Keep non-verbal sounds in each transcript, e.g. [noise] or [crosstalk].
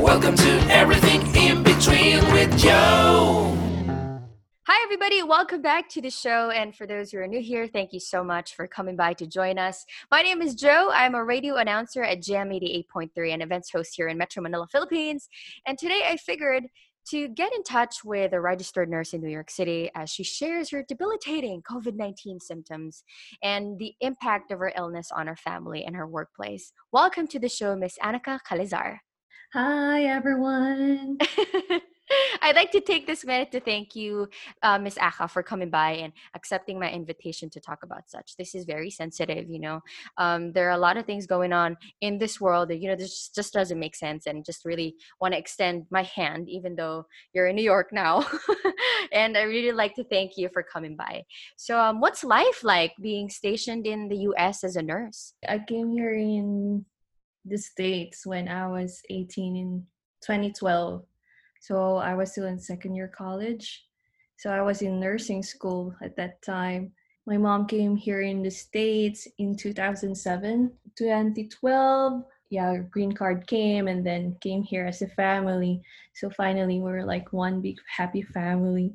Welcome to Everything in Between with Joe. Hi, everybody. Welcome back to the show. And for those who are new here, thank you so much for coming by to join us. My name is Joe. I'm a radio announcer at Jam 88.3 and events host here in Metro Manila, Philippines. And today I figured to get in touch with a registered nurse in New York City as she shares her debilitating COVID 19 symptoms and the impact of her illness on her family and her workplace. Welcome to the show, Miss Annika Calizar. Hi, everyone. [laughs] [laughs] I'd like to take this minute to thank you, uh, Ms. For coming by and accepting my invitation to talk about such. This is very sensitive, you know. Um, there are a lot of things going on in this world that, you know, this just doesn't make sense and just really want to extend my hand, even though you're in New York now. [laughs] and I really like to thank you for coming by. So, um, what's life like being stationed in the US as a nurse? I came here in the States when I was 18 in 2012 so I was still in second year college. So I was in nursing school at that time. My mom came here in the States in 2007. 2012, yeah, green card came and then came here as a family. So finally, we were like one big happy family.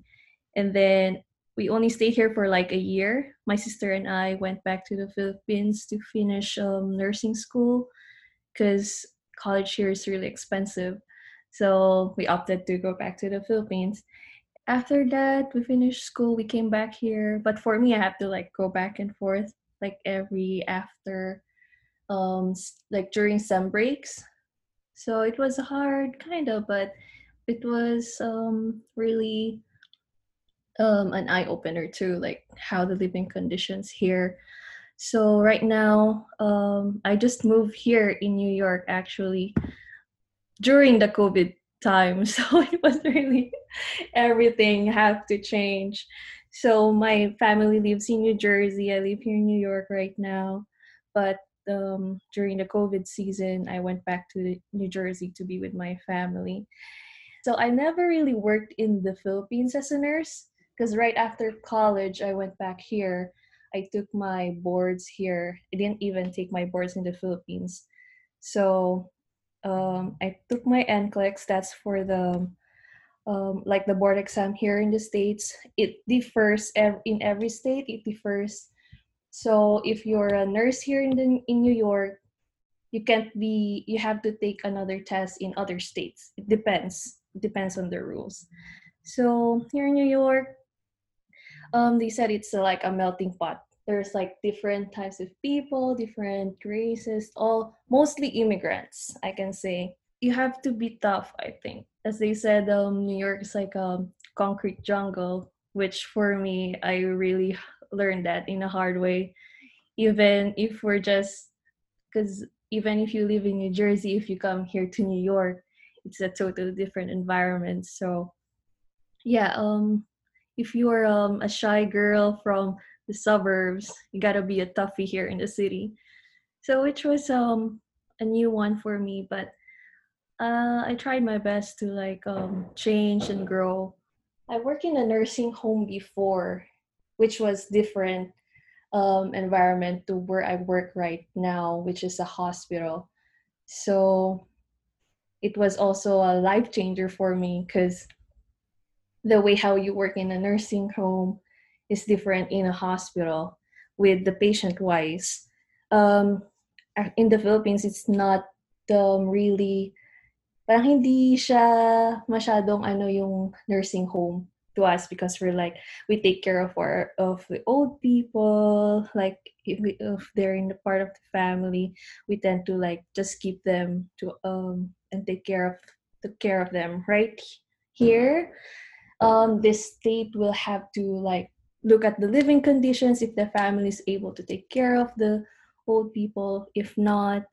And then we only stayed here for like a year. My sister and I went back to the Philippines to finish um, nursing school because college here is really expensive. So we opted to go back to the Philippines. After that, we finished school. We came back here. But for me, I have to like go back and forth like every after, um, like during some breaks. So it was hard, kind of, but it was um really um an eye opener too, like how the living conditions here. So right now, um, I just moved here in New York actually during the COVID time. [laughs] So it was really everything have to change. So my family lives in New Jersey. I live here in New York right now. But um, during the COVID season, I went back to New Jersey to be with my family. So I never really worked in the Philippines as a nurse because right after college, I went back here. I took my boards here. I didn't even take my boards in the Philippines. So um, I took my NCLEX. That's for the um, like the board exam here in the states. It differs ev- in every state. It differs. So if you're a nurse here in the, in New York, you can't be. You have to take another test in other states. It depends. It depends on the rules. So here in New York, um, they said it's uh, like a melting pot there's like different types of people different races all mostly immigrants i can say. You have to be tough i think. As they said um, new york is like a concrete jungle which for me i really learned that in a hard way. Even if we're just because even if you live in new jersey if you come here to new york it's a totally different environment. So yeah um if you're um, a shy girl from the suburbs. You gotta be a toughie here in the city. So which was um a new one for me, but uh, I tried my best to like um, change and grow. I worked in a nursing home before, which was different um, environment to where I work right now, which is a hospital. So it was also a life changer for me because the way how you work in a nursing home is different in a hospital with the patient wise. Um, in the Philippines, it's not um, really, parang hindi siya masyadong ano yung nursing home to us because we're like we take care of our of the old people like if, we, if they're in the part of the family we tend to like just keep them to um and take care of the care of them right here um this state will have to like look at the living conditions if the family is able to take care of the old people. If not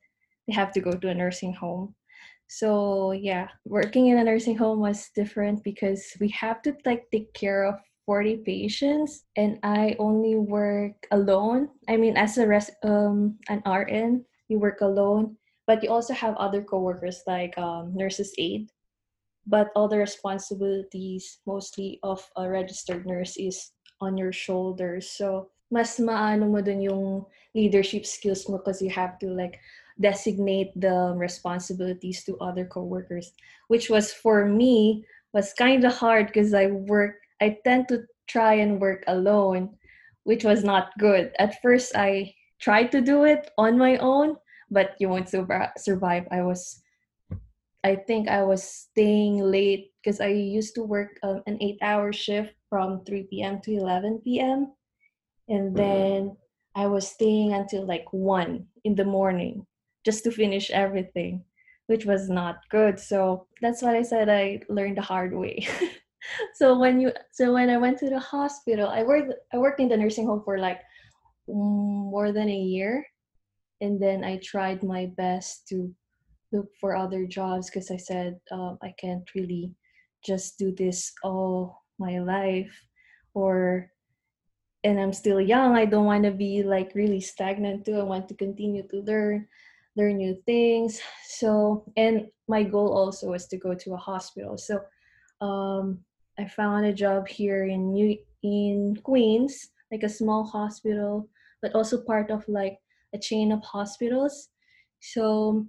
they have to go to a nursing home. So yeah working in a nursing home was different because we have to like take care of 40 patients and i only work alone. I mean as a res- um an rn you work alone but you also have other coworkers like um, nurses aid but all the responsibilities mostly of a registered nurse is on your shoulders. So mas maano mo dun yung leadership skills mo because you have to like designate the responsibilities to other coworkers, which was for me was kind of hard because I work. I tend to try and work alone, which was not good. At first, I tried to do it on my own, but you won't survive. I was, I think I was staying late because I used to work um, an eight-hour shift from 3 p.m. to 11 p.m. And then I was staying until like 1 in the morning just to finish everything, which was not good. So that's what I said I learned the hard way. [laughs] so when you so when I went to the hospital, I worked I worked in the nursing home for like more than a year and then I tried my best to look for other jobs because I said um, I can't really just do this all my life or and I'm still young. I don't want to be like really stagnant too. I want to continue to learn, learn new things. So, and my goal also was to go to a hospital. So, um, I found a job here in New in Queens, like a small hospital, but also part of like a chain of hospitals. So,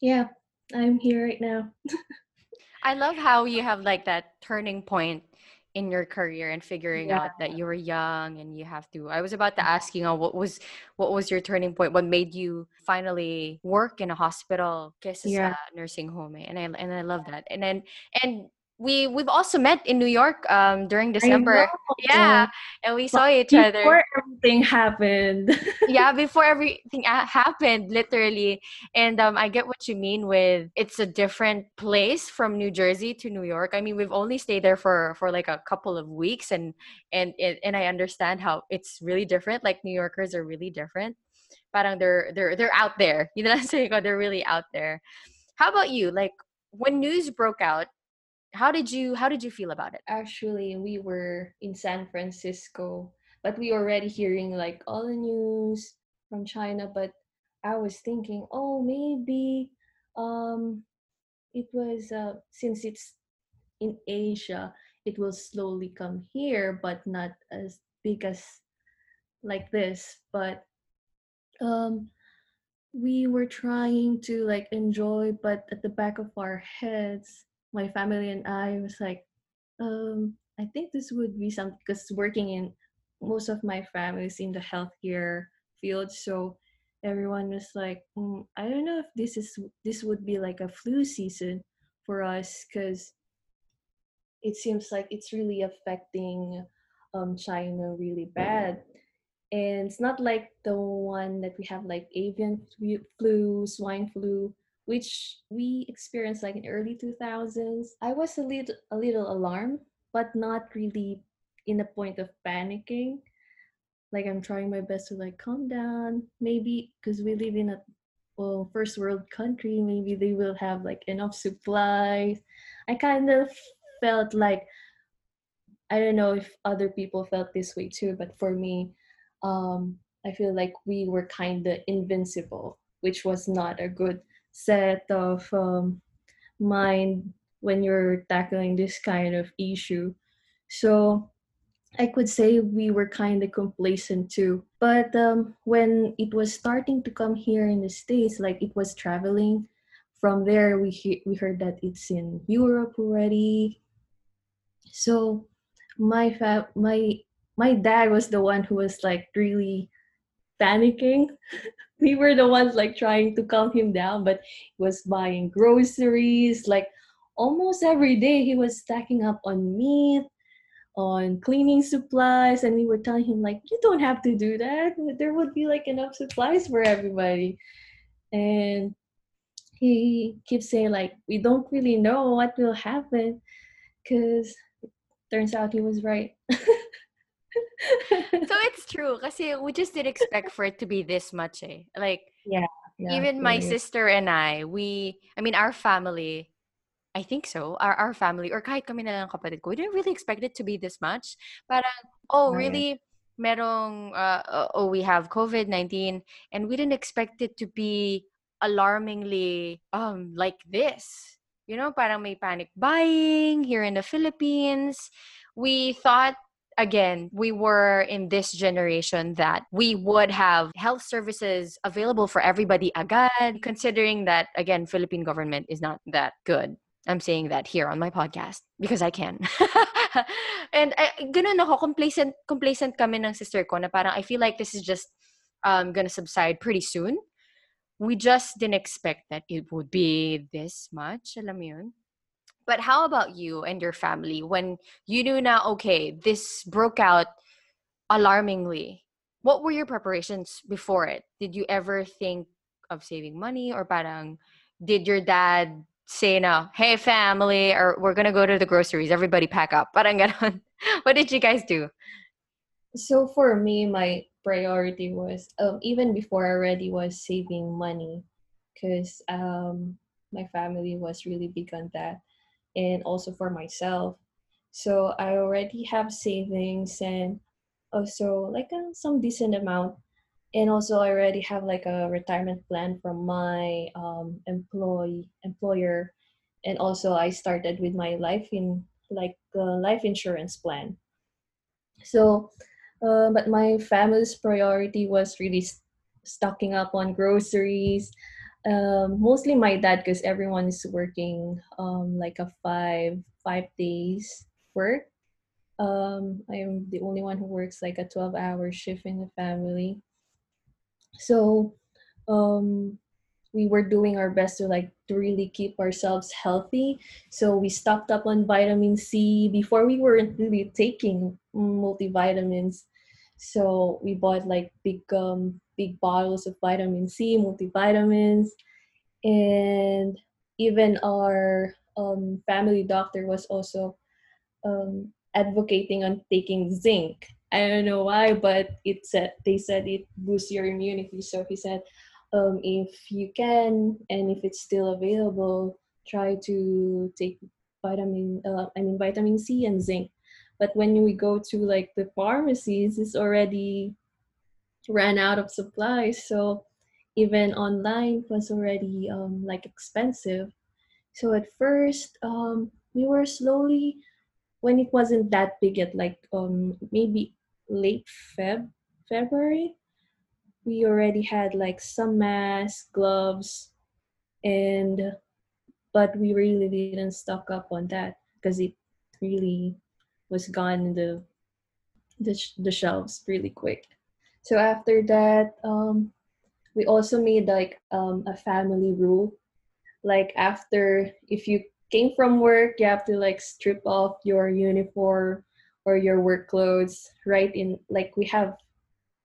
yeah, I'm here right now. I love how you have like that turning point in your career and figuring Yeah. out that you were young and you have to i was about to ask you know, what was what was your turning point what made you finally work in a hospital Yeah. nursing home eh? and i and i love that and then and we we've also met in new york um during december. yeah and we saw each other. Before everything happened. [laughs] yeah before everything happened literally. And um i get what you mean with it's a different place from new jersey to new york. I mean we've only stayed there for for like a couple of weeks and and and i understand how it's really different. Like new yorkers are really different. Parang they're they're they're out there. You know what i'm saying? [laughs] They're really out there. How about you? Like when news broke out how did you how did you feel about it Actually, we were in San Francisco, but we were already hearing like all the news from China. But I was thinking, oh, maybe um, it was uh, since it's in Asia, it will slowly come here, but not as big as like this. But um, we were trying to like enjoy, but at the back of our heads, my family and I was like, um, I think this would be something because working in most of my family is in the healthcare field, so everyone was like, mm, I don't know if this is this would be like a flu season for us because it seems like it's really affecting um, China really bad. And it's not like the one that we have like avian flu, flu, swine flu, which we experienced like in early 2000s. I was a little a little alarmed, but not really in a point of panicking. Like I'm trying my best to like calm down. Maybe because we live in a well, first world country, maybe they will have like enough supplies. I kind of felt like I don't know if other people felt this way too, but for me, um, I feel like we were kind of invincible, which was not a good set of um, mind when you're tackling this kind of issue. So I could say we were kind of complacent too. But um, when it was starting to come here in the States, like it was traveling, from there we, he- we heard that it's in Europe already. So my fa- my my dad was the one who was like really panicking. [laughs] we were the ones like trying to calm him down, but he was buying groceries like almost every day. He was stacking up on meat, on cleaning supplies, and we were telling him like, "You don't have to do that. There would be like enough supplies for everybody." And he keeps saying like, "We don't really know what will happen," because turns out he was right. [laughs] so [laughs] it's true kasi we just didn't expect for it to be this much eh. like Yeah, even my really. sister and I, we, I mean, our family, I think so, our, our family, or kahit kami na lang kapatid ko, we didn't really expect it to be this much. Parang, oh, Right. really, merong, uh, uh, oh, we have COVID-19, and we didn't expect it to be alarmingly um like this. You know, parang may panic buying here in the Philippines. We thought again, we were in this generation that we would have health services available for everybody agad, considering that, again, Philippine government is not that good. I'm saying that here on my podcast because I can. [laughs] and I, ganun ako, complacent, complacent kami ng sister ko na parang I feel like this is just um, gonna subside pretty soon. We just didn't expect that it would be this much, alam mo yun? But how about you and your family when you knew now, okay, this broke out alarmingly? What were your preparations before it? Did you ever think of saving money or parang did your dad say na, hey family, or we're gonna go to the groceries, everybody pack up. Parang ganon. [laughs] what did you guys do? So for me, my priority was um, even before I already was saving money because um, my family was really big on that and also for myself. So I already have savings and also like a, some decent amount. And also I already have like a retirement plan from my um, employee employer. And also I started with my life in like a life insurance plan. So, uh, but my family's priority was really st- stocking up on groceries, um, mostly my dad because everyone is working um, like a five five days work. Um, i'm the only one who works like a 12 hour shift in the family. So um, we were doing our best to like to really keep ourselves healthy. So we stocked up on vitamin c. Before we weren't really taking multivitamins so we bought like big um big bottles of vitamin C, multivitamins, and even our um, family doctor was also um, advocating on taking zinc. I don't know why, but it said they said it boosts your immunity. So he said, um, if you can and if it's still available, try to take vitamin. Uh, I mean vitamin C and zinc. But when we go to like the pharmacies, it's already ran out of supplies so even online was already um, like expensive. So at first um, we were slowly when it wasn't that big yet like um, maybe late feb february we already had like some masks gloves and but we really didn't stock up on that because it really was gone in the the, the shelves really quick so after that, um, we also made like um, a family rule. Like after, if you came from work, you have to like strip off your uniform or your work clothes. Right in like we have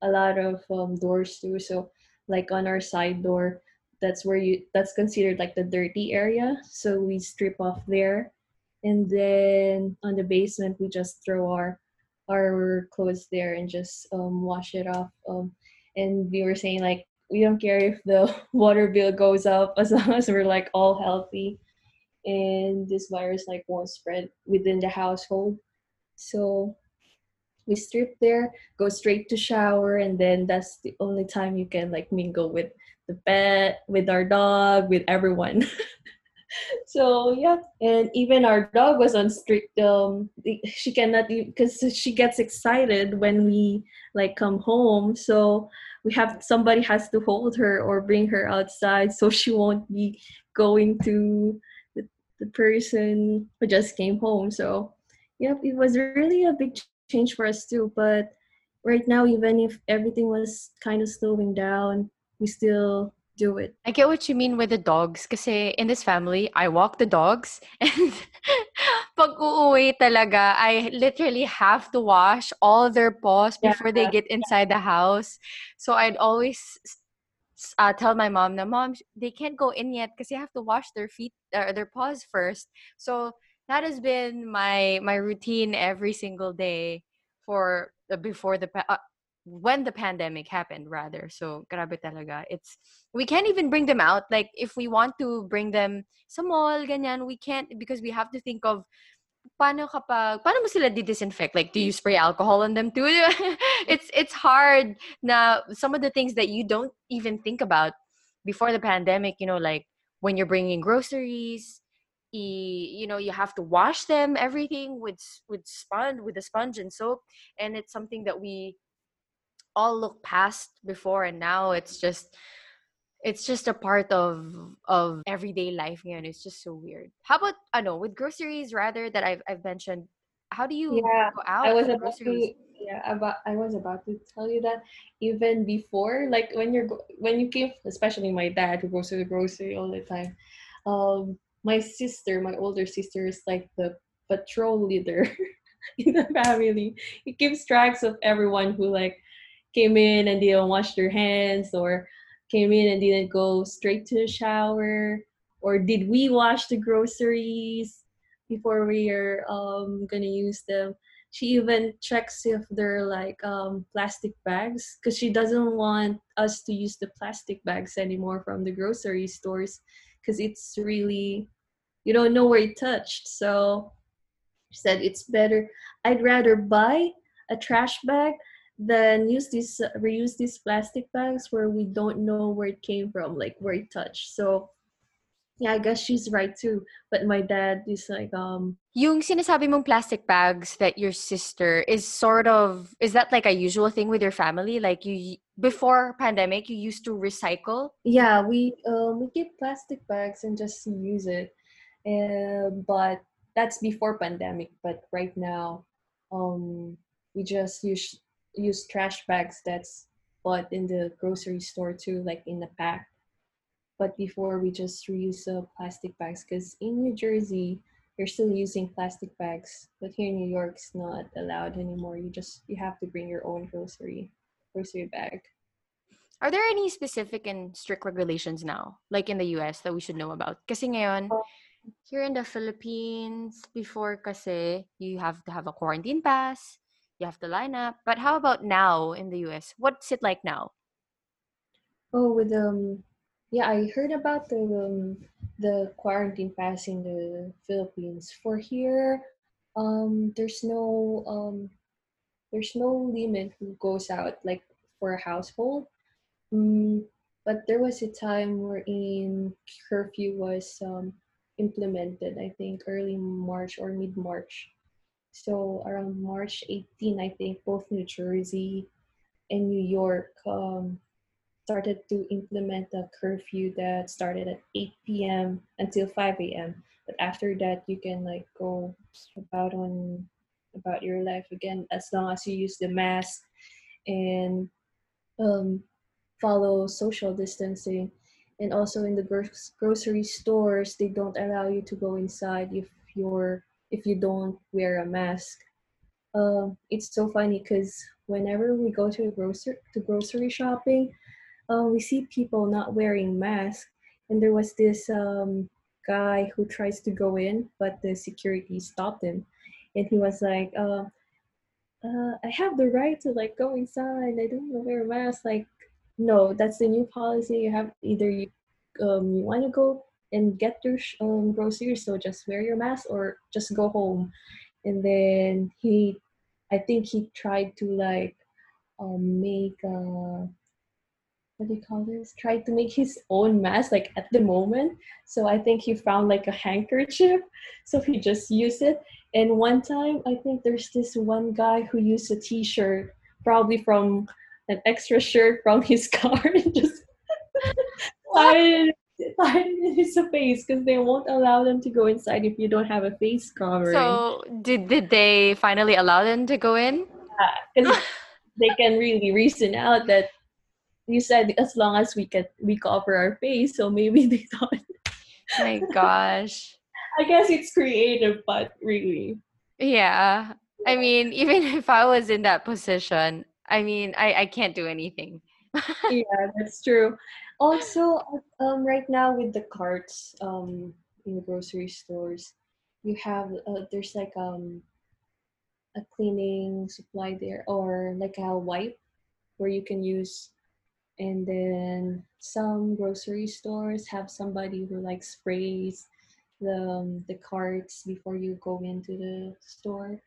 a lot of um, doors too. So like on our side door, that's where you that's considered like the dirty area. So we strip off there, and then on the basement we just throw our our clothes there and just um, wash it off. Um, and we were saying like we don't care if the [laughs] water bill goes up as long as we're like all healthy and this virus like won't spread within the household. So we strip there, go straight to shower, and then that's the only time you can like mingle with the pet, with our dog, with everyone. [laughs] [laughs] so yeah and even our dog was on strict um she cannot because she gets excited when we like come home. So we have somebody has to hold her or bring her outside so she won't be going to the, the person who just came home. So yep it was really a big change for us too but right now even if everything was kind of slowing down we still do it. I get what you mean with the dogs kasi in this family, I walk the dogs [laughs] and pag uuwi talaga, I literally have to wash all their paws before yeah. they get inside the house. So I'd always uh, tell my mom na mom they can't go in yet because you have to wash their feet or uh, their paws first. So that has been my my routine every single day for uh, before the uh, when the pandemic happened rather. So grabe talaga. It's we can't even bring them out. Like if we want to bring them sa mall ganyan we can't because we have to think of paano kapag paano mo sila disinfect like do you spray alcohol on them too? [laughs] It's it's hard na some of the things that you don't even think about before the pandemic you know like when you're bringing groceries you know you have to wash them everything with with sponge with a sponge and soap. And it's something that we all look past before and now it's just it's just a part of of everyday life and it's just so weird. How about i know with groceries rather that i've, I've mentioned how do you yeah go out i was about groceries? to yeah about i was about to tell you that even before like when you're when you came especially my dad who goes to the grocery all the time um my sister my older sister is like the patrol leader [laughs] in the family. He keeps tracks of everyone who like came in and didn't wash their hands or came in and didn't go straight to the shower? Or did we wash the groceries before we are um, gonna use them? She even checks if they're like um, plastic bags because she doesn't want us to use the plastic bags anymore from the grocery stores because it's really you don't know where it touched. So she said it's better i'd rather buy a trash bag than use these uh, reuse these plastic bags where we don't know where it came from like where it touched. So yeah i guess she's right too but my dad is like um yung sinasabi mong plastic bags that your sister is sort of is that like a usual thing with your family? Like you before pandemic you used to recycle? Yeah we um we get plastic bags and just use it. Uh, but that's before pandemic but right now um we just use use trash bags that's bought in the grocery store too like in the pack but before we just reuse the plastic bags because in new jersey you're still using plastic bags but here in new york it's not allowed anymore. You just you have to bring your own grocery grocery bag. Are there any specific and strict regulations now, like in the US, that we should know about? Kasi ngayon, oh. here in the Philippines, before kasi, you have to have a quarantine pass, you have line up. But how about now in the US? What's it like now? Oh, with um, yeah, I heard about the um, the quarantine pass in the Philippines. For here, um, there's no um, there's no limit who goes out like for a household. Mm, but there was a time wherein curfew was um, implemented. I think early March or mid March. So around March 18, I think both New Jersey and New York um, started to implement a curfew that started at 8 p.m. until 5 a.m. But after that, you can like go about on about your life again as long as you use the mask and um, follow social distancing. And also in the gro- grocery stores, they don't allow you to go inside if you're if you don't wear a mask. Um, it's so funny because whenever we go to the grocery to grocery shopping, uh, we see people not wearing masks. And there was this um, guy who tries to go in, but the security stopped him, and he was like, uh, uh, "I have the right to like go inside. I don't wear a mask." Like, no, that's the new policy. You have either you um, you want to go and get your um, groceries, so just wear your mask or just go home. And then he, I think he tried to like um, make uh, what do you call this? Tried to make his own mask like at the moment. So I think he found like a handkerchief, [laughs] so he just used it. And one time, I think there's this one guy who used a T-shirt, probably from an extra shirt from his [laughs] car, and just it in his face because they won't allow them to go inside if you don't have a face covering. So did did they finally allow them to go in? because [laughs] they can really reason out that you said as long as we can we cover our face, so maybe [laughs] they thought. My gosh. [laughs] I guess it's creative, but really, Yeah. I mean, even if I was in that position, I mean, I, I can't do anything. yeah, that's true. Also, um, right now with the carts, um, in the grocery stores, you have uh, there's like um a cleaning supply there or like a wipe where you can use. And then some grocery stores have somebody who like sprays the um, the carts before you go into the store.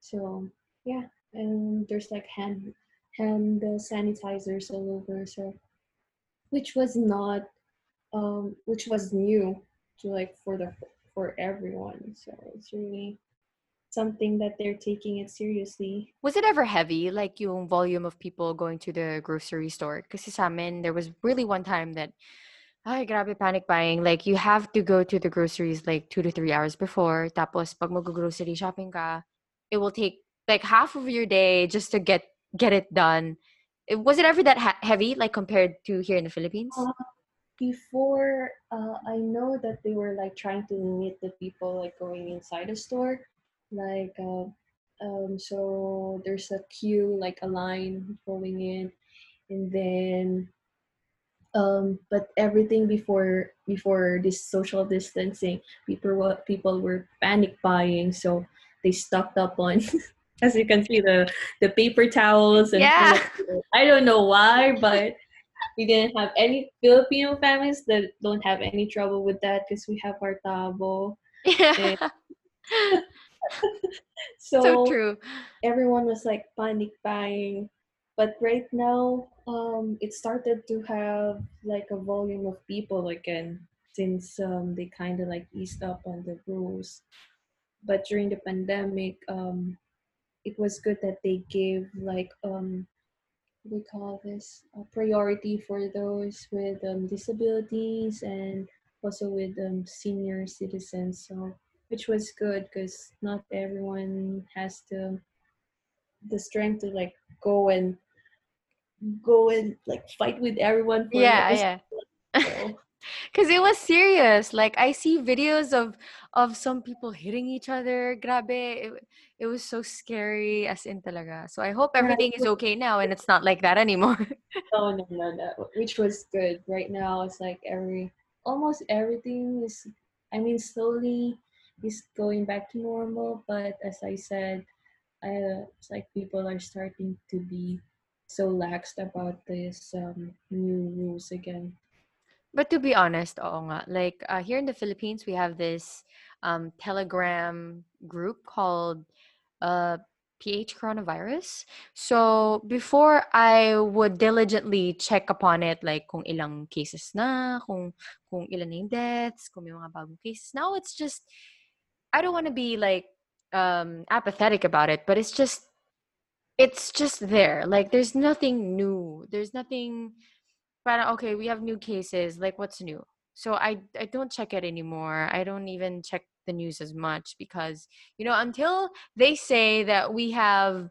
So yeah and there's like hand hand sanitizers all over. So which was not um which was new to like for the for everyone. So it's really something that they're taking it seriously. Was it ever heavy, like yung volume of people going to the grocery store? Kasi sa amin, there was really one time that, ay, grabe panic buying. Like, you have to go to the groceries like two to three hours before. Tapos, pag mag-grocery shopping ka, it will take like half of your day just to get get it done. Was it ever that ha- heavy, like compared to here in the Philippines? Uh, before, uh, I know that they were like trying to limit the people like going inside the store like uh, um, so there's a queue like a line going in and then um, but everything before before this social distancing people were people were panic buying so they stocked up on [laughs] as you can see the the paper towels and Yeah. i don't know why but we didn't have any filipino families that don't have any trouble with that because we have our tabo yeah. [laughs] so, so true. everyone was like panic buying but right now um it started to have like a volume of people again since um they kind of like eased up on the rules but during the pandemic um it was good that they gave like um what do we call this a priority for those with um, disabilities and also with um, senior citizens so which was good because not everyone has the the strength to like go and go and like fight with everyone for Yeah, yeah. Because it was serious. Like I see videos of of some people hitting each other. Grabe. It, it was so scary as in talaga. So I hope everything is okay now and it's not like that anymore. [laughs] no no no no which was good right now it's like every almost everything is i mean slowly is going back to normal but as i said uh, it's like people are starting to be so laxed about this um, new rules again But to be honest, nga. Like uh, here in the Philippines, we have this um, Telegram group called uh, PH Coronavirus. So before I would diligently check upon it, like kung ilang cases na, kung kung ilan yung deaths, kung may mga bagong cases. Now it's just I don't want to be like um, apathetic about it, but it's just it's just there. Like there's nothing new. There's nothing parang okay, we have new cases. Like what's new? So I I don't check it anymore. I don't even check the news as much because you know until they say that we have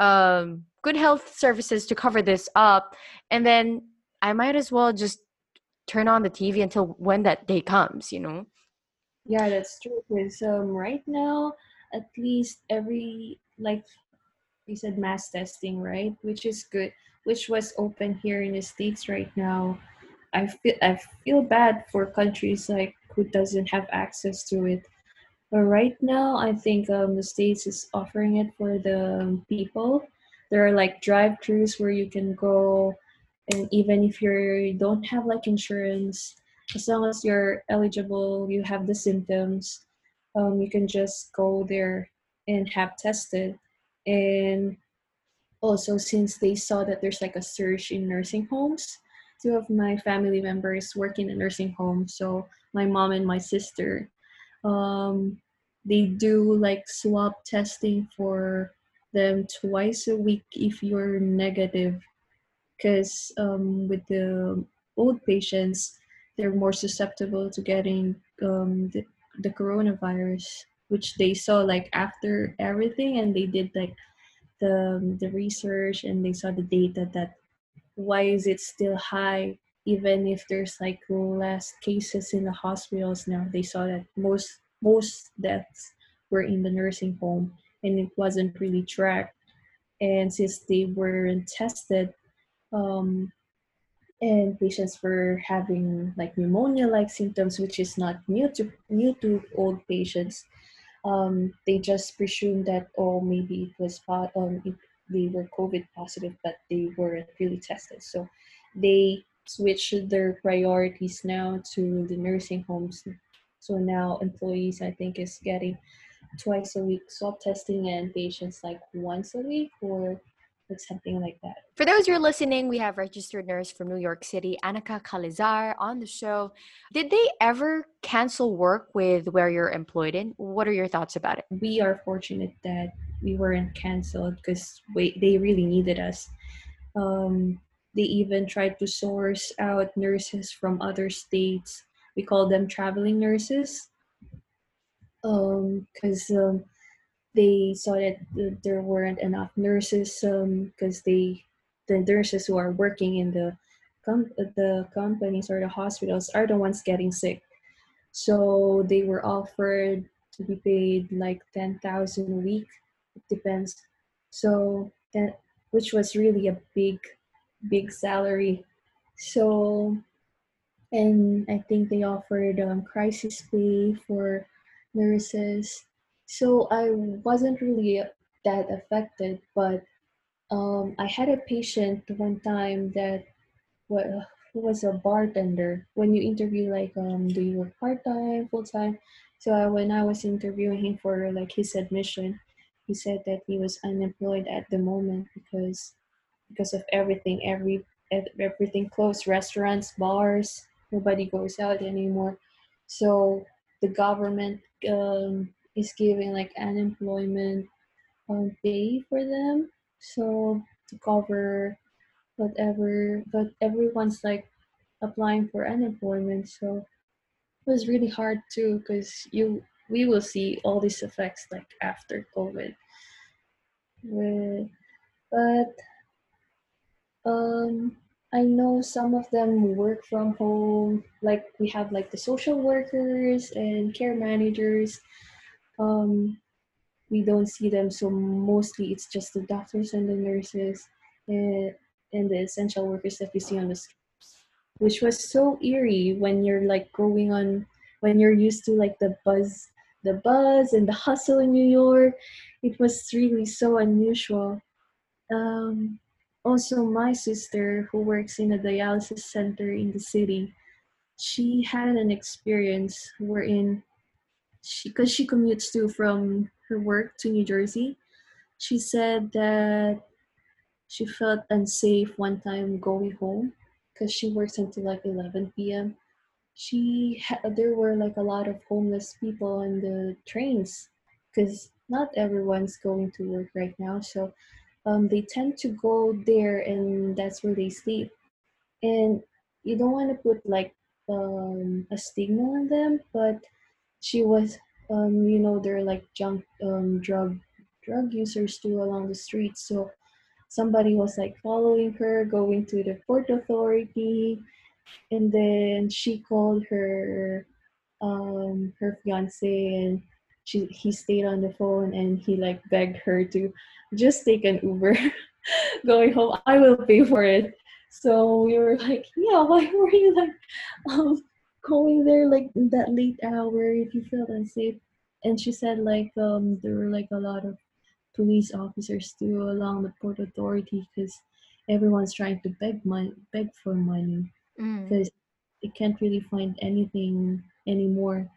um good health services to cover this up and then I might as well just turn on the TV until when that day comes, you know. Yeah, that's true. Because um, right now, at least every like we said, mass testing, right? Which is good. Which was open here in the states right now. I feel I feel bad for countries like who doesn't have access to it. But right now, I think um, the states is offering it for the people. There are like drive-throughs where you can go, and even if you're, you don't have like insurance, as long as you're eligible, you have the symptoms, um, you can just go there and have tested. And also, since they saw that there's like a surge in nursing homes, two of my family members work in a nursing home. So my mom and my sister, um, they do like swab testing for them twice a week if you're negative, because um, with the old patients, they're more susceptible to getting um, the, the coronavirus, which they saw like after everything, and they did like the the research and they saw the data that why is it still high even if there's like less cases in the hospitals now they saw that most most deaths were in the nursing home and it wasn't really tracked. And since they weren't tested um, and patients were having like pneumonia like symptoms which is not new to new to old patients um, they just presumed that oh maybe it was um, it, they were covid positive but they weren't really tested. So they switched their priorities now to the nursing homes. So now employees i think is getting twice a week swab testing and patients like once a week or something like that. For those who are listening, we have registered nurse from New York City, Annika Kalizar, on the show. Did they ever cancel work with where you're employed in? What are your thoughts about it? We are fortunate that we weren't canceled because they really needed us. Um, they even tried to source out nurses from other states. We call them traveling nurses because um, um, they saw that there weren't enough nurses because um, they the nurses who are working in the com- the companies or the hospitals are the ones getting sick. So they were offered to be paid like 10,000 a week it depends. So that which was really a big big salary. So and i think they offered um, crisis pay for nurses so I wasn't really that affected, but um, I had a patient one time that was a bartender. When you interview, like, um, do you work part time, full time? So I, when I was interviewing him for like his admission, he said that he was unemployed at the moment because because of everything, every everything closed, restaurants, bars, nobody goes out anymore. So the government um, is giving like unemployment um, pay for them. So to cover whatever but everyone's like applying for unemployment. So it was really hard too because you we will see all these effects like after covid. But um i know some of them work from home. Like we have like the social workers and care managers um, we don't see them so mostly it's just the doctors and the nurses and, and the essential workers that we see on the streets which was so eerie when you're like going on when you're used to like the buzz the buzz and the hustle in new york. It was really so unusual. Um, also my sister who works in a dialysis center in the city she had an experience wherein she because she commutes to from her work to New Jersey. She said that she felt unsafe one time going home because she works until like 11 p.m. She ha- there were like a lot of homeless people on the trains because not everyone's going to work right now, so um, they tend to go there and that's where they sleep. And you don't want to put like um, a stigma on them, but she was um you know they're like junk um drug drug users too along the streets so somebody was like following her going to the port authority. And then she called her um her fiance and she he stayed on the phone and he like begged her to just take an uber [laughs] going home. I will pay for it. So we were like yeah why were you like um going there like that late hour if you felt unsafe and she said like um there were like a lot of police officers too along the port authority because everyone's trying to beg money beg for money because mm. they can't really find anything anymore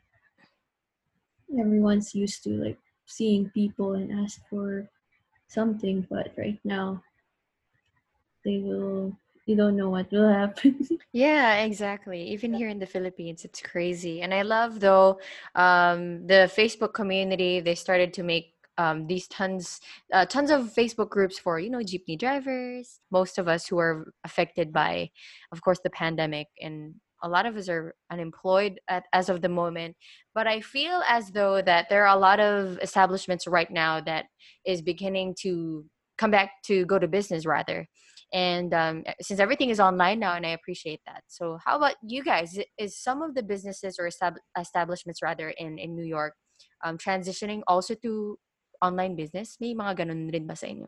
everyone's used to like seeing people and ask for something but right now they will you don't know what will happen. [laughs] yeah, exactly. Even here in the Philippines, it's crazy. And I love though um, the Facebook community. They started to make um, these tons uh, tons of facebook groups for you know jeepney drivers most of us who are affected by of course the pandemic and a lot of us are unemployed at, as of the moment but i feel as though that there are a lot of establishments right now that is beginning to come back to go to business rather and um, since everything is online now and i appreciate that. So how about you guys? Is some of the businesses or establishments rather in, in new york um, transitioning also to online business? May mga ganun rin ba sa inyo?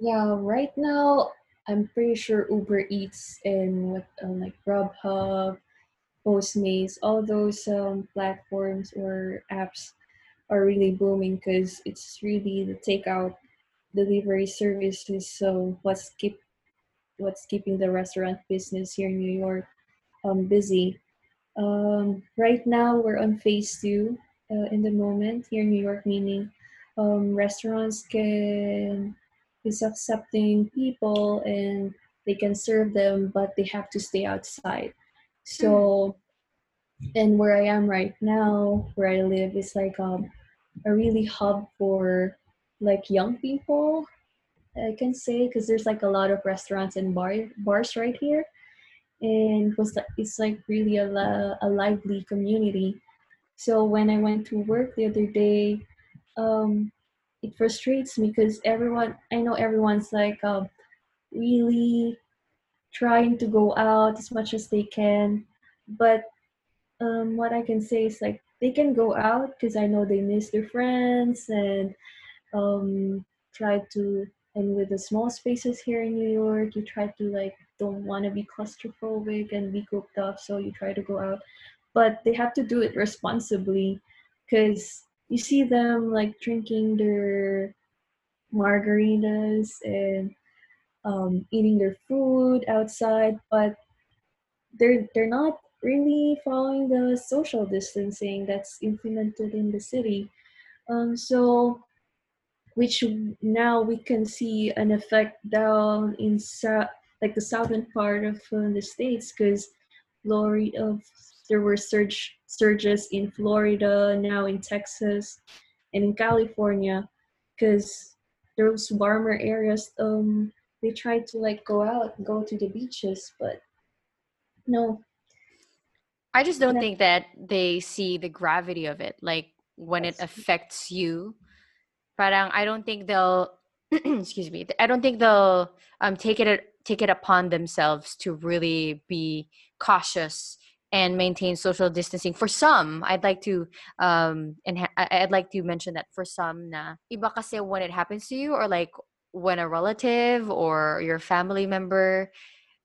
Yeah right now i'm pretty sure uber eats and what um, like grubhub postmates all those um, platforms or apps are really booming because it's really the takeout delivery services. So what's keep what's keeping the restaurant business here in New York um, busy. Um, right now, we're on phase two uh, in the moment here in New York, meaning um, restaurants can is accepting people and they can serve them, but they have to stay outside. So, and where I am right now, where I live, is like um, a really hub for like young people. I can say because there's like a lot of restaurants and bar bars right here, and was it's like really a, a lively community. So when I went to work the other day, um, it frustrates me because everyone I know everyone's like um, really trying to go out as much as they can, but um, what I can say is like they can go out because I know they miss their friends and um, try to and with the small spaces here in New York, you try to like don't want to be claustrophobic and be cooped up, so you try to go out, but they have to do it responsibly because you see them like drinking their margaritas and um, eating their food outside, but they're they're not really following the social distancing that's implemented in the city. Um, so, which now we can see an effect down in like the southern part of uh, the states, because Florida, there were surge surges in Florida, now in Texas, and in California, because those warmer areas, um, they try to like go out, go to the beaches, but no, I just don't think that they see the gravity of it, like when it affects you. Parang I don't think they'll [clears throat] excuse me. I don't think they'll um take it take it upon themselves to really be cautious and maintain social distancing. For some, I'd like to um and I'd like to mention that for some na iba kasi when it happens to you or like when a relative or your family member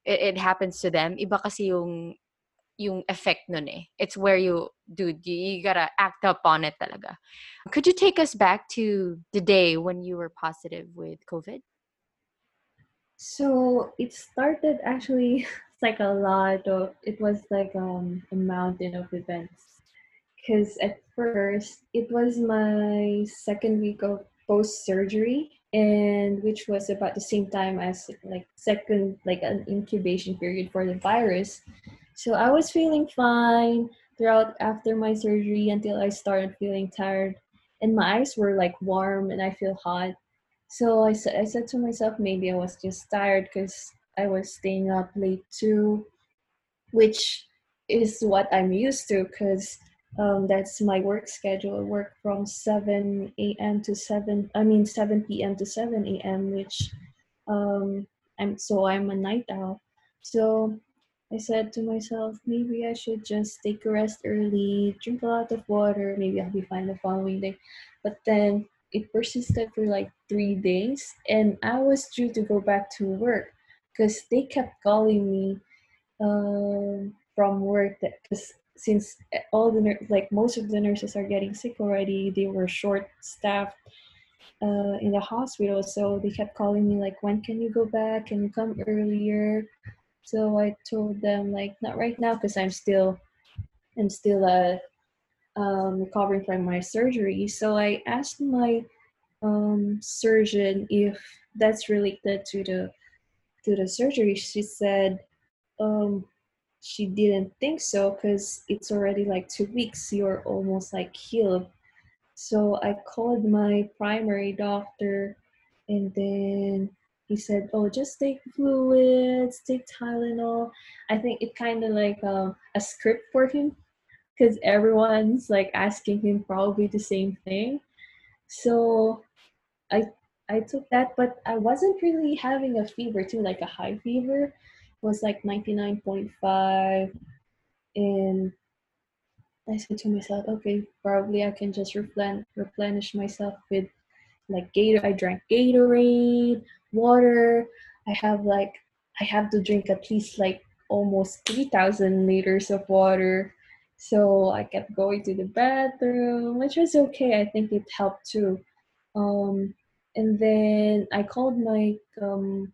it, it happens to them. Iba kasi yung yung effect nun eh. It's where you, dude, you, gotta act up on it talaga. Could you take us back to the day when you were positive with COVID? So it started actually it's [laughs] like a lot of it was like um a mountain of events. Cause at first it was my second week of post surgery and which was about the same time as like second like an incubation period for the virus. So I was feeling fine throughout after my surgery until I started feeling tired and my eyes were like warm and I feel hot so I said, I said to myself, maybe I was just tired because I was staying up late too, which is what I'm used to because um, that's my work schedule. I work from 7 a.m. to 7, I mean 7 p.m. to 7 a.m., which um, I'm, so I'm a night owl. So I said to myself, maybe I should just take a rest early, drink a lot of water, maybe I'll be fine the following day. But then it persisted for like three days and i was due to go back to work because they kept calling me um, from work because since all the like most of the nurses are getting sick already they were short staffed uh, in the hospital so they kept calling me like when can you go back can you come earlier so i told them like not right now because i'm still i'm still uh, um, recovering from my surgery. So I asked my um, surgeon if that's related to the to the surgery. She said um, she didn't think so because it's already like two weeks. You're almost like healed. So I called my primary doctor, and then he said, "Oh, just take fluids, take Tylenol." I think it kind of like um, a script for him because everyone's like asking him probably the same thing. So I I took that, but I wasn't really having a fever too, like a high fever. It was like 99.5 and I said to myself, okay, probably I can just replen- replenish myself with like Gator. I drank Gatorade, water. I have like I have to drink at least like almost 3,000 liters of water. So I kept going to the bathroom, which was okay. I think it helped too. Um, and then I called my um,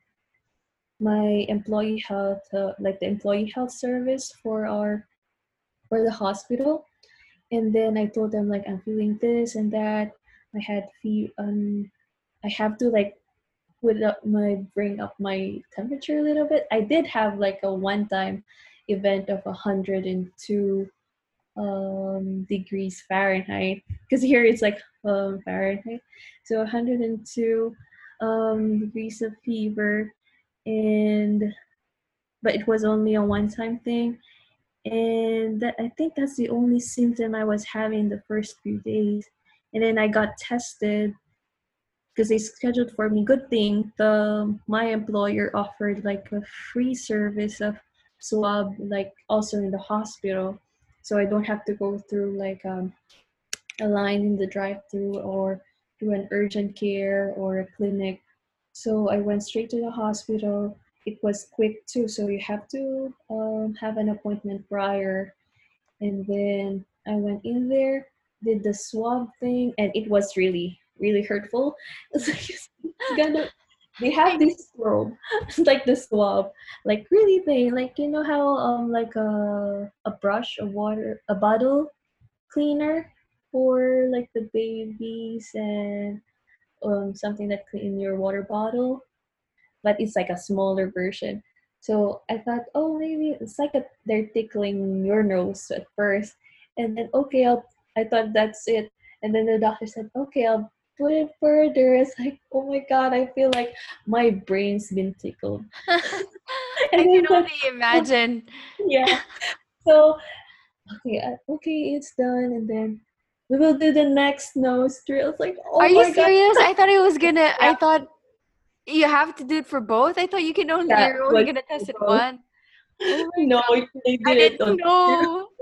my employee health, uh, like the employee health service for our for the hospital, and then I told them like I'm feeling this and that. I had fee um, I have to like would up my bring up my temperature a little bit. I did have like a one time event of 102 um, degrees Fahrenheit because here it's like um, Fahrenheit. So 102 um, degrees of fever, and but it was only a one time thing. And that, I think that's the only symptom I was having the first few days. And then I got tested because they scheduled for me. Good thing the my employer offered like a free service of swab, like also in the hospital, so I don't have to go through like um, a line in the drive-through or to an urgent care or a clinic. So I went straight to the hospital. It was quick too, so you have to um, have an appointment prior. And then I went in there, did the swab thing, and it was really really hurtful. [laughs] It's like [laughs] gonna they have this probe, [laughs] like the swab, like really they like you know how um like a a brush, a water, a bottle cleaner for like the babies and um something that clean your water bottle, but it's like a smaller version. So I thought, oh, maybe it's like a, they're tickling your nose at first, and then okay, I'll, I thought that's it, and then the doctor said, okay, I'll put it further. It's like, oh my god, I feel like my brain's been tickled. I can only imagine. Yeah. So, okay, uh, okay, it's done, and then we will do the next nostril. It's like, oh Are you serious? God. I thought it was gonna. [laughs] I thought you have to do it for both. I thought you can only. Yeah, you're only gonna test it both. one. Oh [laughs] no, God. they did I didn't on know. [laughs]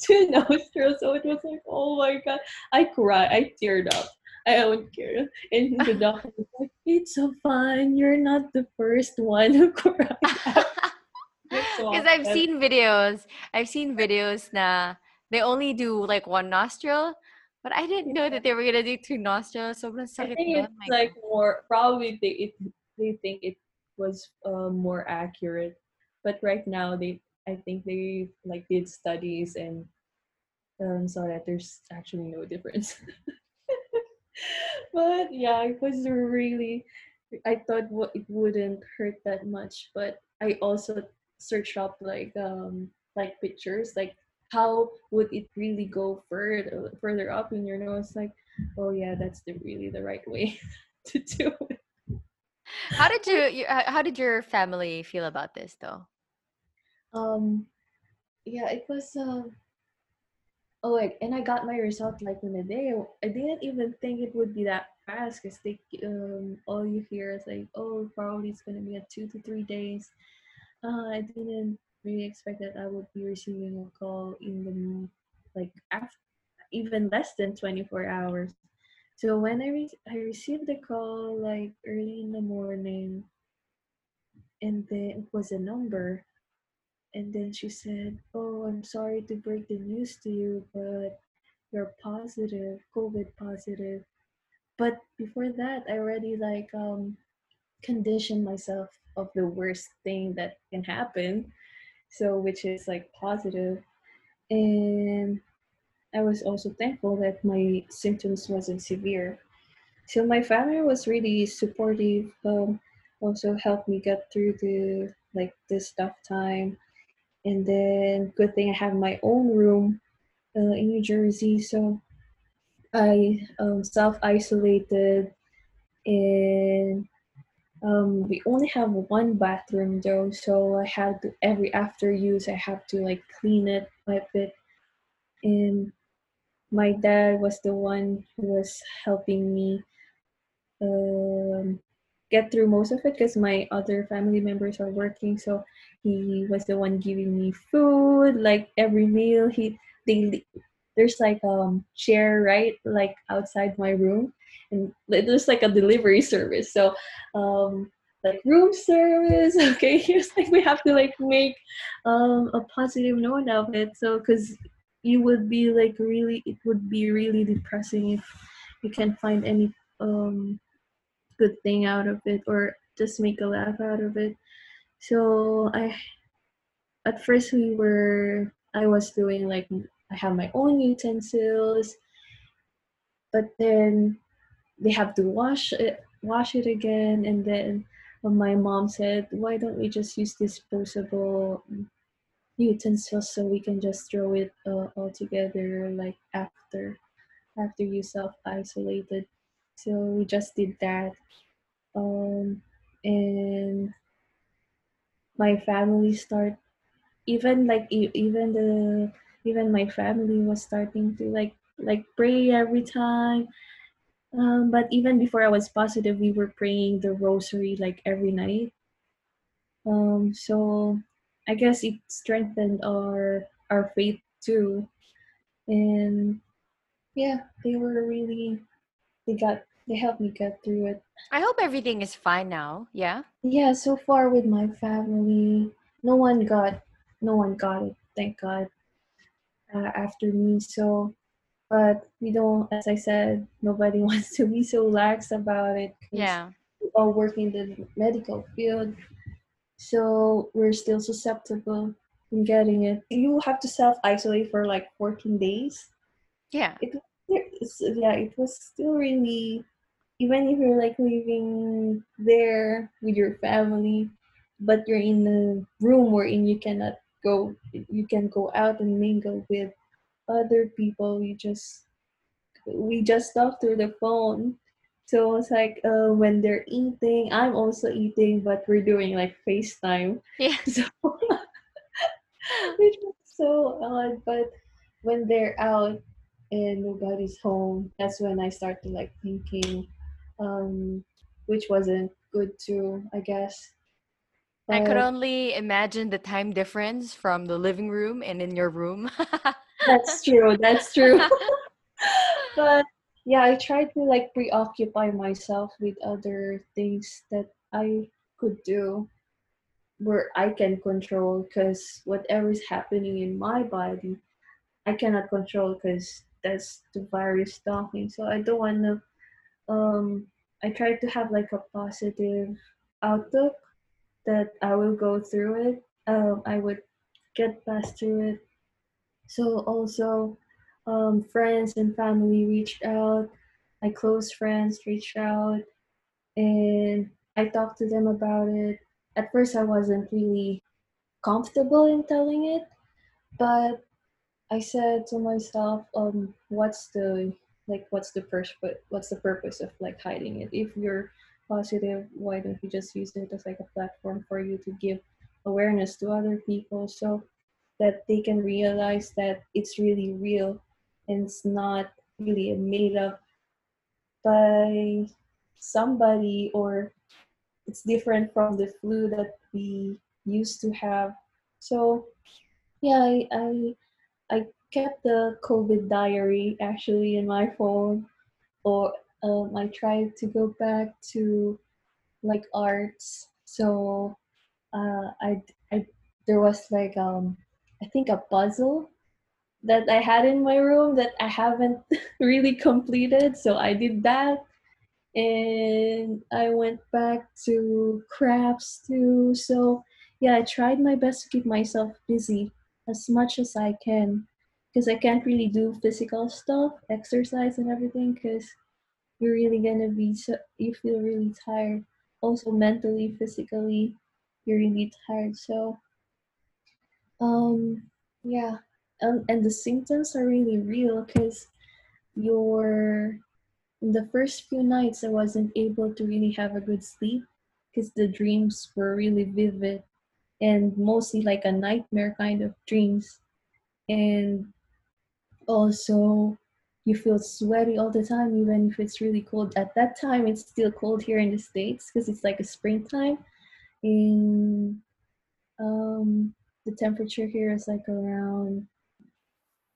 two nostrils. So it was like, oh my god, I cried, I teared up. I don't care. And [laughs] the doctor was like, it's so fine. You're not the first one who [laughs] cried. Because [laughs] I've seen videos. I've seen videos na they only do like one nostril, but I didn't know that they were gonna do two nostrils. So I think it's my like more probably they it they think it was uh, more accurate, but right now they I think they like did studies and um, saw that there's actually no difference. [laughs] but yeah, it was really. I thought what it wouldn't hurt that much, but I also searched up like um like pictures like how would it really go further further up in your nose like oh yeah that's the really the right way [laughs] to do it How did you, you uh, how did your family feel about this though? Um yeah it was um oh like and i got my result like in a day. I didn't even think it would be that fast because they um all you hear is like oh probably it's gonna be a two to three days. Uh i didn't really expect that i would be receiving a call in the like after even less than 24 hours. So when i re- i received the call like early in the morning and then it was a number and then she said, "Oh, I'm sorry to break the news to you, but you're positive, COVID positive." But before that, I already like um conditioned myself of the worst thing that can happen. So which is like positive. And I was also thankful that my symptoms wasn't severe. So my family was really supportive. Um, also helped me get through the like this tough time and then good thing I have my own room uh, in New Jersey, so I um, self isolated, and um, we only have one bathroom though, so I have to every after use I have to like clean it, wipe it, and my dad was the one who was helping me um, get through most of it because my other family members are working so he was the one giving me food like every meal. He they there's like um chair right like outside my room and there's like a delivery service. So um like room service [laughs] okay here's like we have to like make um a positive note of it. So because you would be like really it would be really depressing if you can't find any um good thing out of it or just make a laugh out of it. So I at first we were I was doing like I have my own utensils, but then they have to wash it wash it again. And then my mom said, why don't we just use disposable utensils so we can just throw it uh, all together like after after you self isolated. So we just did that. Um, and my family start even like even the even my family was starting to like like pray every time. Um, but even before i was positive we were praying the rosary like every night. Um, so i guess it strengthened our our faith too. And yeah they were really they got they helped me get through it I hope everything is fine now. Yeah. yeah so far with my family no one got no one got it thank god uh, after me so but we don't as i said nobody [laughs] wants to be so lax about it. Yeah. we all work in the medical field so we're still susceptible in getting it you have to self-isolate for like 14 days Yeah. it's, yeah, it was still really, even if you're like living there with your family, but you're in a room wherein you cannot go, you can go out and mingle with other people. You just, we just talk through the phone. So it's like uh, when they're eating, I'm also eating, but we're doing like FaceTime. Yeah. [laughs] So [laughs] which was so odd. But when they're out and nobody's home, that's when I start to like thinking, um, which wasn't good too, I guess. I could only imagine the time difference from the living room and in your room. [laughs] that's true. That's true. [laughs] but yeah, I tried to like preoccupy myself with other things that I could do where I can control because whatever is happening in my body, I cannot control because that's the virus talking. So I don't want to. Um, I try to have like a positive outlook that I will go through it. Um, I would get past through it. So also, um, friends and family reached out. My close friends reached out, and I talked to them about it. At first, I wasn't really comfortable in telling it, but I said to myself, um, what's the like what's the first but what's the purpose of like hiding it? If you're positive, why don't you just use it as like a platform for you to give awareness to other people so that they can realize that it's really real and it's not really made up by somebody or it's different from the flu that we used to have. So yeah, I, I I kept the COVID diary actually in my phone, or um, I tried to go back to like arts. So uh, I, I there was like um I think a puzzle that I had in my room that I haven't [laughs] really completed. So I did that, and I went back to crafts too. So yeah, I tried my best to keep myself busy as much as I can because I can't really do physical stuff, exercise and everything because you're really gonna be so you feel really tired. Also mentally, physically, you're really tired. So um yeah. Um, and the symptoms are really real because you're in the first few nights I wasn't able to really have a good sleep because the dreams were really vivid and mostly like a nightmare kind of dreams and also you feel sweaty all the time even if it's really cold. At that time it's still cold here in the states because it's like a springtime. And um the temperature here is like around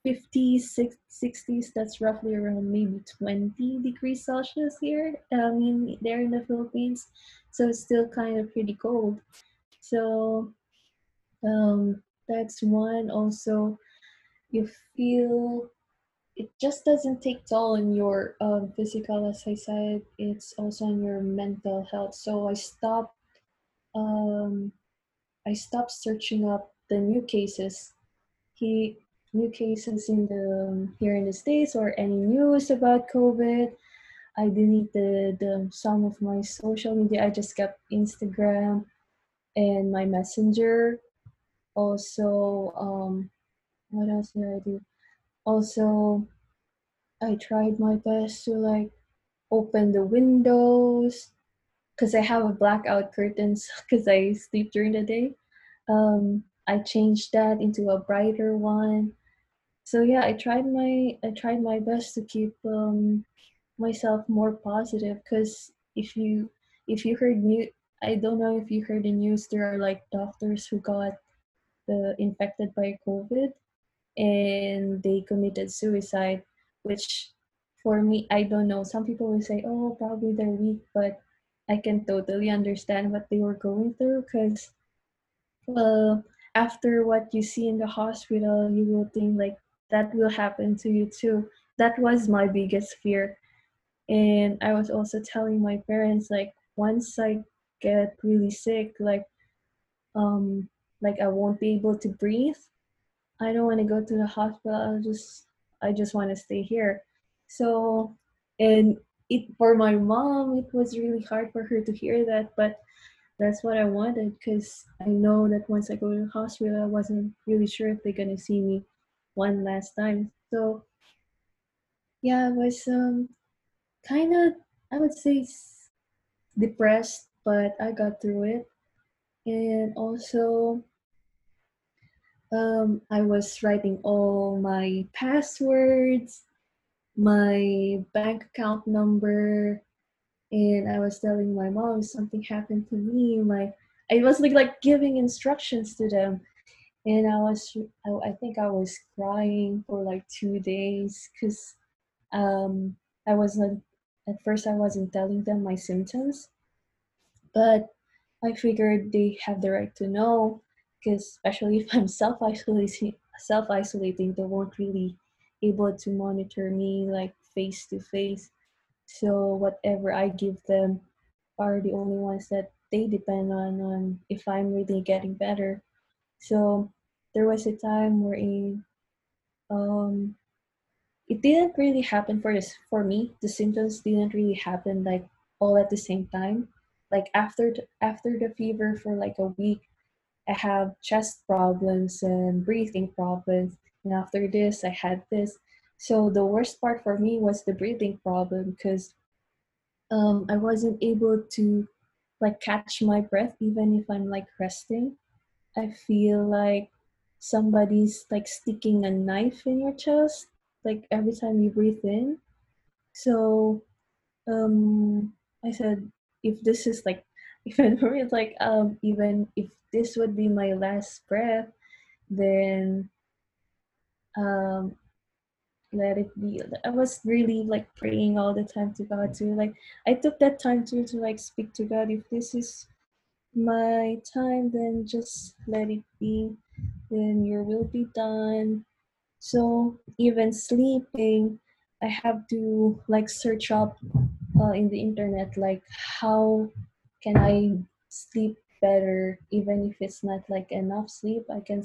50s 60s that's roughly around maybe 20 degrees celsius here i mean there in the philippines. So it's still kind of pretty cold. So um that's one. Also you feel it just doesn't take toll on your um, physical as i said it's also on your mental health so i stopped um, i stopped searching up the new cases he new cases in the um, here in the states or any news about covid I deleted um, some of my social media. I just kept Instagram and my messenger. Also, um, what else did I do? Also, I tried my best to like open the windows because I have a blackout curtains [laughs] because I sleep during the day. Um, I changed that into a brighter one. So yeah, I tried my I tried my best to keep um, myself more positive because if you if you heard new I don't know if you heard the news there are like doctors who got the infected by COVID and they committed suicide, which for me I don't know. Some people will say, oh probably they're weak, but I can totally understand what they were going through because uh, after what you see in the hospital, you will think like that will happen to you too. That was my biggest fear. And I was also telling my parents like once I get really sick, like um like I won't be able to breathe. I don't want to go to the hospital. I just I just want to stay here. So and it for my mom it was really hard for her to hear that, but that's what I wanted because I know that once I go to the hospital, I wasn't really sure if they're gonna see me one last time. So yeah, I was um kind of I would say depressed, but I got through it. And also um, I was writing all my passwords, my bank account number, and I was telling my mom something happened to me. My I was like like giving instructions to them, and I was I, I think I was crying for like two days because um, I wasn't at first I wasn't telling them my symptoms, but I figured they have the right to know because especially if I'm [laughs] self isolating self isolating, they won't really able to monitor me like face to face. So whatever I give them are the only ones that they depend on on if I'm really getting better. So there was a time where in um it didn't really happen for this for me. The symptoms didn't really happen like all at the same time. Like after after the fever for like a week, I have chest problems and breathing problems. And after this, I had this. So the worst part for me was the breathing problem because um, I wasn't able to like catch my breath even if I'm like resting. I feel like somebody's like sticking a knife in your chest like every time you breathe in. So um I said if this is like [laughs] even for me it's like um even if this would be my last breath then um let it be. I was really like praying all the time to god to like i took that time to to like speak to god. If this is my time then just let it be. Then your will be done. So even sleeping i have to like search up uh, in the internet like how can i sleep better? Even if it's not like enough sleep i can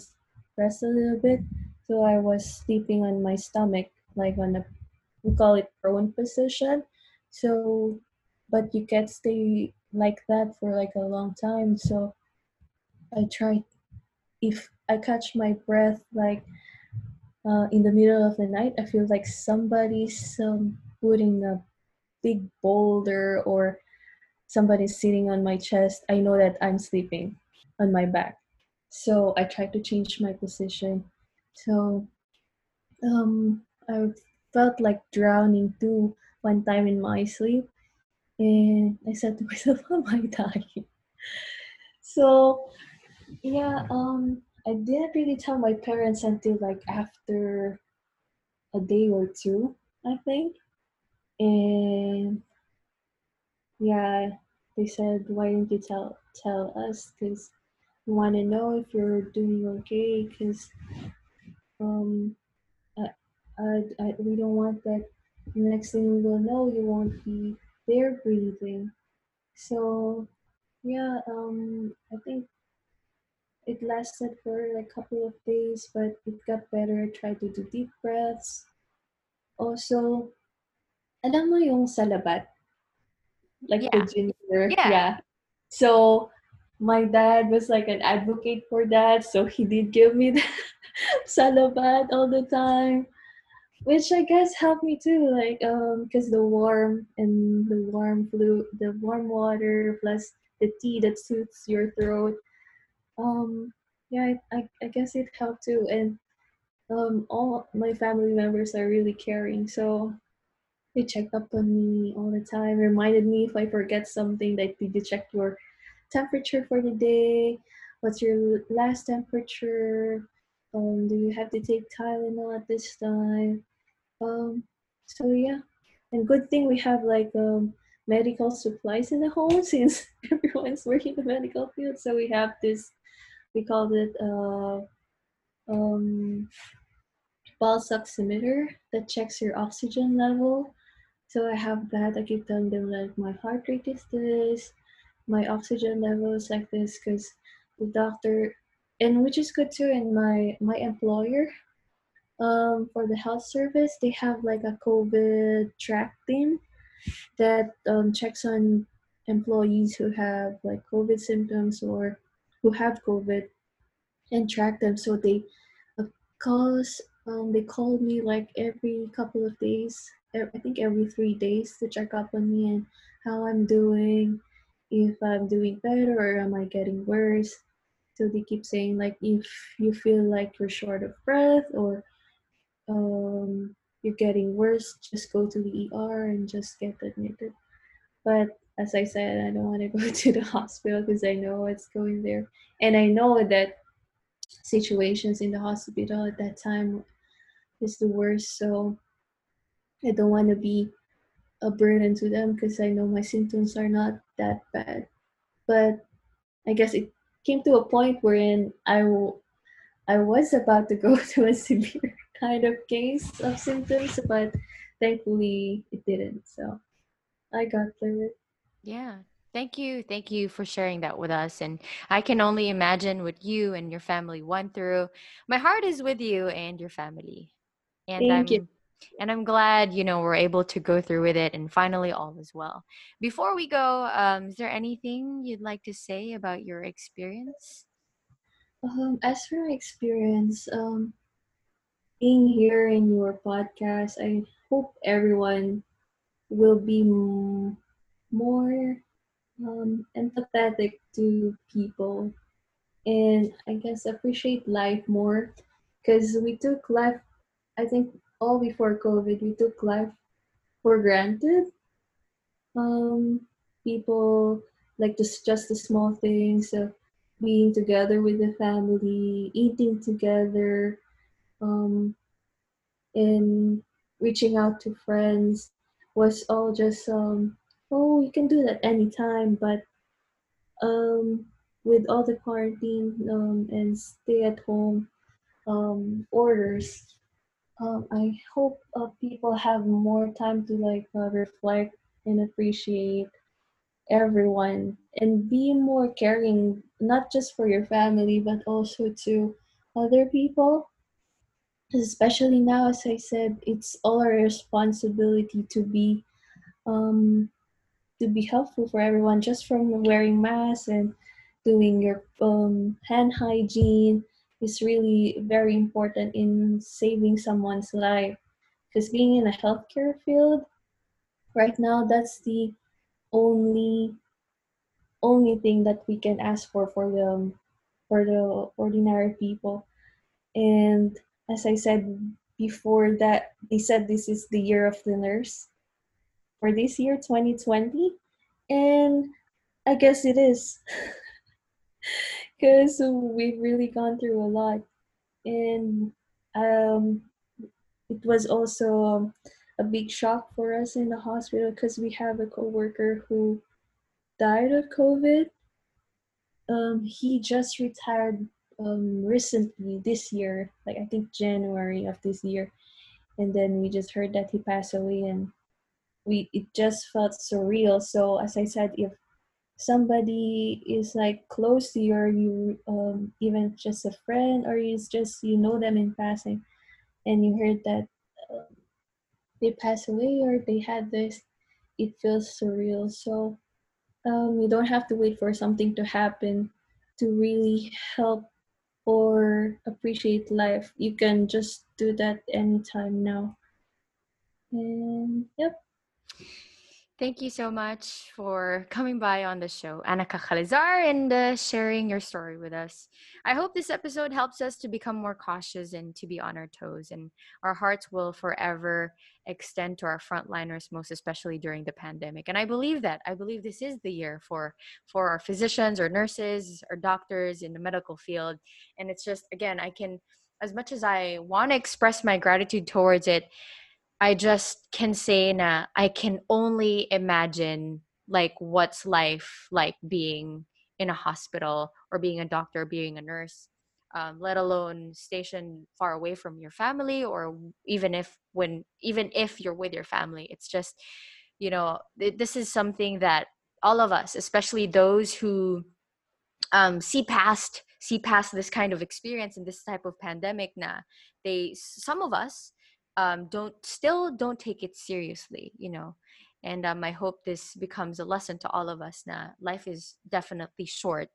rest a little bit. So i was sleeping on my stomach like on a we call it prone position. So but you can't stay like that for like a long time. So i try if i catch my breath like uh, in the middle of the night i feel like somebody's um, putting a big boulder or somebody's sitting on my chest i know that i'm sleeping on my back so i try to change my position so um I felt like drowning too one time in my sleep. And I said to [laughs] myself, am I dying? [laughs] So yeah, um I didn't really tell my parents until like after a day or two, I think. And yeah, they said, why didn't you tell tell us? Because we want to know if you're doing okay. Because um, I, I, we don't want that next thing we will know you won't be there breathing so yeah um i think it lasted for a couple of days but it got better i tried to do deep breaths also alam mo yung salabat? Like Yeah. the ginger. Yeah. So my dad was like an advocate for that. So he did give me [laughs] the salabat all the time. Which I guess helped me too, like um, because the warm and the warm flu, the warm water plus the tea that soothes your throat. Um, yeah, I, I, I guess it helped too, and um, all my family members are really caring, so they checked up on me all the time, reminded me if I forget something, like did you check your temperature for the day? What's your last temperature? Um, do you have to take Tylenol at this time? Um, so yeah, and good thing we have like um medical supplies in the home [laughs] since everyone's working in the medical field. So we have this, we called it uh, um, pulse oximeter that checks your oxygen level. So I have that. I keep telling them like my heart rate is this, my oxygen level is like this, because the doctor, and which is good too. And my my employer, um, for the health service, they have like a COVID track team that um, checks on employees who have like COVID symptoms or who have COVID and track them. So they uh, calls um, they call me like every couple of days. I think every three days to check up on me and how I'm doing, if I'm doing better or am I getting worse. So they keep saying like if you feel like you're short of breath or um, you're getting worse, just go to the ER and just get admitted. But as I said, I don't want to [laughs] go to the hospital because I know what's going there. And I know that situations in the hospital at that time is the worst. So I don't want to be a burden to them because I know my symptoms are not that bad. But I guess it came to a point wherein I, w- I was about to go [laughs] to a severe kind of case of symptoms, but thankfully it didn't. So I got through it. Yeah. Thank you. Thank you for sharing that with us. And I can only imagine what you and your family went through. My heart is with you and your family. And Thank I'm you. And I'm glad, you know, we're able to go through with it and finally all is well. Before we go, um, is there anything you'd like to say about your experience? Um, as for my experience, um, being here in your podcast, I hope everyone will be more um, empathetic to people and I guess appreciate life more because we took life, I think, all before COVID, we took life for granted. Um, people like just just the small things of being together with the family, eating together, um, and reaching out to friends was all just um, oh you can do that anytime, but um, with all the quarantine um, and stay at home um, orders, um, I hope uh, people have more time to like uh, reflect and appreciate everyone and be more caring, not just for your family, but also to other people. Especially now, as I said, it's all our responsibility to be um, to be helpful for everyone, just from wearing masks and doing your um, hand hygiene is really very important in saving someone's life. Because being in a healthcare field right now, that's the only only thing that we can ask for for the for the ordinary people. And as I said before, that they said this is the year of the nurse for this year, 2020, and I guess it is. [laughs] because we've really gone through a lot. And um, it was also a big shock for us in the hospital because we have a coworker who died of covid. Um, he just retired um, recently this year like i think january of this year. And then we just heard that he passed away and we it just felt surreal. So as i said if somebody is like close to you or you um, even just a friend or it's just you know them in passing and you heard that um, they pass away or they had this, it feels surreal. So um, you don't have to wait for something to happen to really help or appreciate life. You can just do that anytime now. And yep. Thank you so much for coming by on the show, Annika Khalizar, and uh, sharing your story with us. I hope this episode helps us to become more cautious and to be on our toes, and our hearts will forever extend to our frontliners, most especially during the pandemic. And I believe that. I believe this is the year for for our physicians or nurses or doctors in the medical field. And it's just again, I can, as much as I want to express my gratitude towards it I just can say na I can only imagine like what's life like being in a hospital or being a doctor, being a nurse, um, let alone stationed far away from your family or even if when even if you're with your family, it's just you know this is something that all of us, especially those who um, see past see past this kind of experience and this type of pandemic na they some of us um, don't still don't take it seriously you know and um, i hope this becomes a lesson to all of us na life is definitely short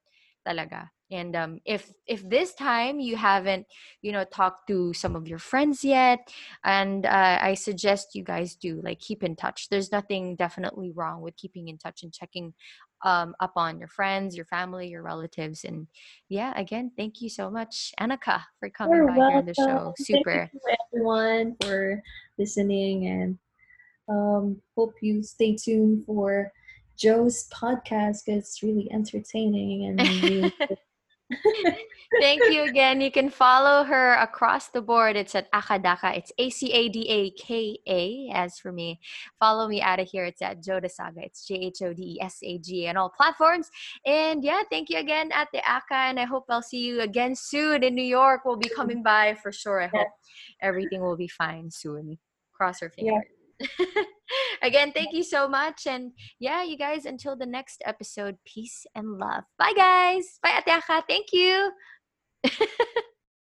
talaga. And um, if if this time you haven't you know talked to some of your friends yet and uh, i suggest you guys do like keep in touch. There's nothing definitely wrong with keeping in touch and checking um, up on your friends your family your relatives and yeah again thank you so much annika for coming You're by here on the show super. Thank you everyone for listening and um, hope you stay tuned for Joe's podcast because it's really entertaining and [laughs] really [laughs] Thank you again. You can follow her across the board. It's at Akadaka. It's A C A D A K A. As for me, follow me out of here. It's at Joda Saga. It's J H O D E S A G and all platforms. And yeah, thank you again Ate Aka. And I hope I'll see you again soon in New York. We'll be coming by for sure. I hope everything will be fine soon. Cross our fingers. [laughs] Again, thank you so much. And yeah, you guys, until the next episode, peace and love. Bye, guys. Bye, Ate Aka. Thank you. [laughs]